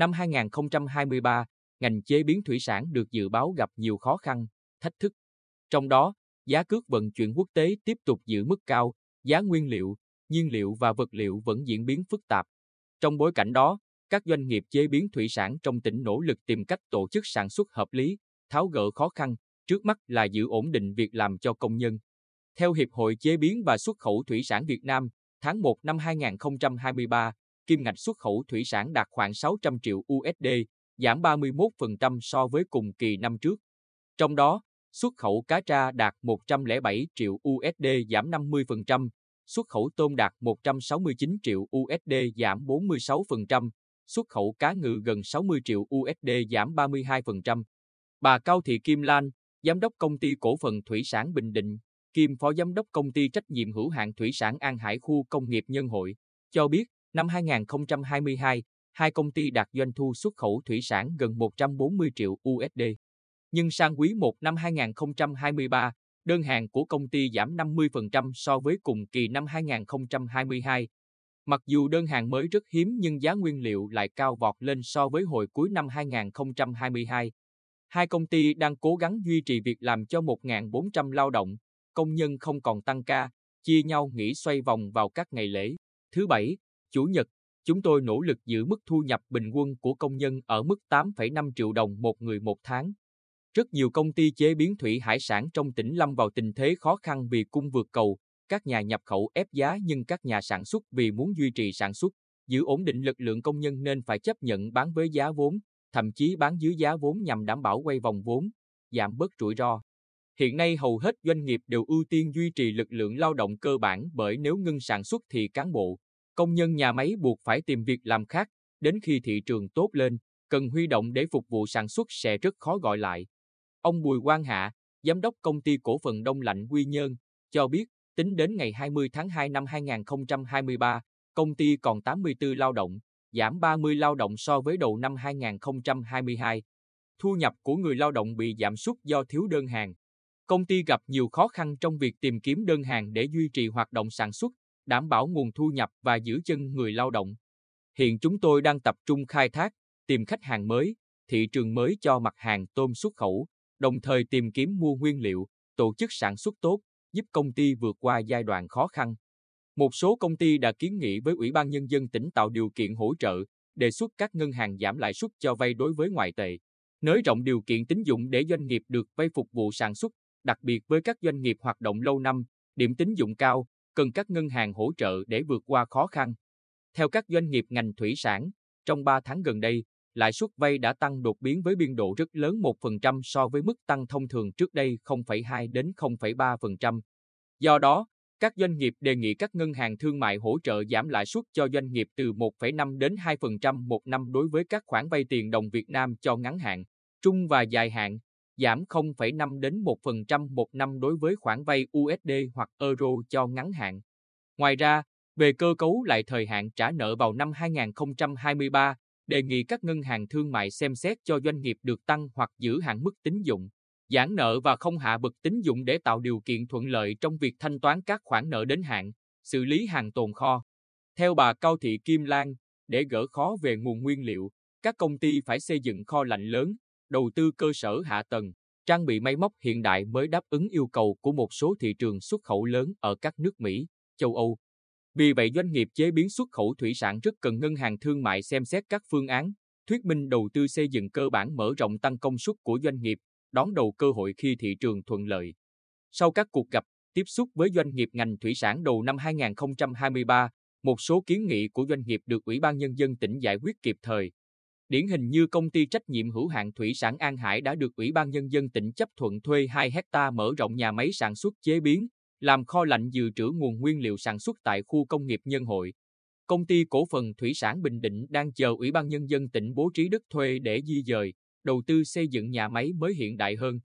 Năm 2023, ngành chế biến thủy sản được dự báo gặp nhiều khó khăn, thách thức. Trong đó, giá cước vận chuyển quốc tế tiếp tục giữ mức cao, giá nguyên liệu, nhiên liệu và vật liệu vẫn diễn biến phức tạp. Trong bối cảnh đó, các doanh nghiệp chế biến thủy sản trong tỉnh nỗ lực tìm cách tổ chức sản xuất hợp lý, tháo gỡ khó khăn, trước mắt là giữ ổn định việc làm cho công nhân. Theo Hiệp hội Chế biến và Xuất khẩu Thủy sản Việt Nam, tháng 1 năm 2023, kim ngạch xuất khẩu thủy sản đạt khoảng 600 triệu USD, giảm 31% so với cùng kỳ năm trước. Trong đó, xuất khẩu cá tra đạt 107 triệu USD giảm 50%, xuất khẩu tôm đạt 169 triệu USD giảm 46%, xuất khẩu cá ngừ gần 60 triệu USD giảm 32%. Bà Cao Thị Kim Lan, Giám đốc Công ty Cổ phần Thủy sản Bình Định, kiêm Phó Giám đốc Công ty Trách nhiệm hữu hạn Thủy sản An Hải Khu Công nghiệp Nhân hội, cho biết, năm 2022, hai công ty đạt doanh thu xuất khẩu thủy sản gần 140 triệu USD. Nhưng sang quý 1 năm 2023, đơn hàng của công ty giảm 50% so với cùng kỳ năm 2022. Mặc dù đơn hàng mới rất hiếm nhưng giá nguyên liệu lại cao vọt lên so với hồi cuối năm 2022. Hai công ty đang cố gắng duy trì việc làm cho 1.400 lao động, công nhân không còn tăng ca, chia nhau nghỉ xoay vòng vào các ngày lễ. Thứ Bảy, Chủ nhật, chúng tôi nỗ lực giữ mức thu nhập bình quân của công nhân ở mức 8,5 triệu đồng một người một tháng. Rất nhiều công ty chế biến thủy hải sản trong tỉnh lâm vào tình thế khó khăn vì cung vượt cầu, các nhà nhập khẩu ép giá nhưng các nhà sản xuất vì muốn duy trì sản xuất, giữ ổn định lực lượng công nhân nên phải chấp nhận bán với giá vốn, thậm chí bán dưới giá vốn nhằm đảm bảo quay vòng vốn, giảm bớt rủi ro. Hiện nay hầu hết doanh nghiệp đều ưu tiên duy trì lực lượng lao động cơ bản bởi nếu ngưng sản xuất thì cán bộ, công nhân nhà máy buộc phải tìm việc làm khác, đến khi thị trường tốt lên, cần huy động để phục vụ sản xuất sẽ rất khó gọi lại. Ông Bùi Quang Hạ, giám đốc công ty cổ phần Đông Lạnh Quy Nhơn, cho biết, tính đến ngày 20 tháng 2 năm 2023, công ty còn 84 lao động, giảm 30 lao động so với đầu năm 2022. Thu nhập của người lao động bị giảm sút do thiếu đơn hàng. Công ty gặp nhiều khó khăn trong việc tìm kiếm đơn hàng để duy trì hoạt động sản xuất, đảm bảo nguồn thu nhập và giữ chân người lao động. Hiện chúng tôi đang tập trung khai thác, tìm khách hàng mới, thị trường mới cho mặt hàng tôm xuất khẩu, đồng thời tìm kiếm mua nguyên liệu, tổ chức sản xuất tốt, giúp công ty vượt qua giai đoạn khó khăn. Một số công ty đã kiến nghị với Ủy ban Nhân dân tỉnh tạo điều kiện hỗ trợ, đề xuất các ngân hàng giảm lãi suất cho vay đối với ngoại tệ, nới rộng điều kiện tín dụng để doanh nghiệp được vay phục vụ sản xuất, đặc biệt với các doanh nghiệp hoạt động lâu năm, điểm tín dụng cao, cần các ngân hàng hỗ trợ để vượt qua khó khăn. Theo các doanh nghiệp ngành thủy sản, trong 3 tháng gần đây, lãi suất vay đã tăng đột biến với biên độ rất lớn 1% so với mức tăng thông thường trước đây 0,2 đến 0,3%. Do đó, các doanh nghiệp đề nghị các ngân hàng thương mại hỗ trợ giảm lãi suất cho doanh nghiệp từ 1,5 đến 2% một năm đối với các khoản vay tiền đồng Việt Nam cho ngắn hạn, trung và dài hạn, giảm 0,5 đến 1% một năm đối với khoản vay USD hoặc Euro cho ngắn hạn. Ngoài ra, về cơ cấu lại thời hạn trả nợ vào năm 2023, đề nghị các ngân hàng thương mại xem xét cho doanh nghiệp được tăng hoặc giữ hạn mức tín dụng, giãn nợ và không hạ bậc tín dụng để tạo điều kiện thuận lợi trong việc thanh toán các khoản nợ đến hạn, xử lý hàng tồn kho. Theo bà Cao Thị Kim Lan, để gỡ khó về nguồn nguyên liệu, các công ty phải xây dựng kho lạnh lớn, đầu tư cơ sở hạ tầng, trang bị máy móc hiện đại mới đáp ứng yêu cầu của một số thị trường xuất khẩu lớn ở các nước Mỹ, châu Âu. Vì vậy doanh nghiệp chế biến xuất khẩu thủy sản rất cần ngân hàng thương mại xem xét các phương án, thuyết minh đầu tư xây dựng cơ bản mở rộng tăng công suất của doanh nghiệp, đón đầu cơ hội khi thị trường thuận lợi. Sau các cuộc gặp, tiếp xúc với doanh nghiệp ngành thủy sản đầu năm 2023, một số kiến nghị của doanh nghiệp được Ủy ban Nhân dân tỉnh giải quyết kịp thời, Điển hình như công ty trách nhiệm hữu hạn thủy sản An Hải đã được Ủy ban Nhân dân tỉnh chấp thuận thuê 2 hecta mở rộng nhà máy sản xuất chế biến, làm kho lạnh dự trữ nguồn nguyên liệu sản xuất tại khu công nghiệp Nhân hội. Công ty cổ phần thủy sản Bình Định đang chờ Ủy ban Nhân dân tỉnh bố trí đất thuê để di dời, đầu tư xây dựng nhà máy mới hiện đại hơn.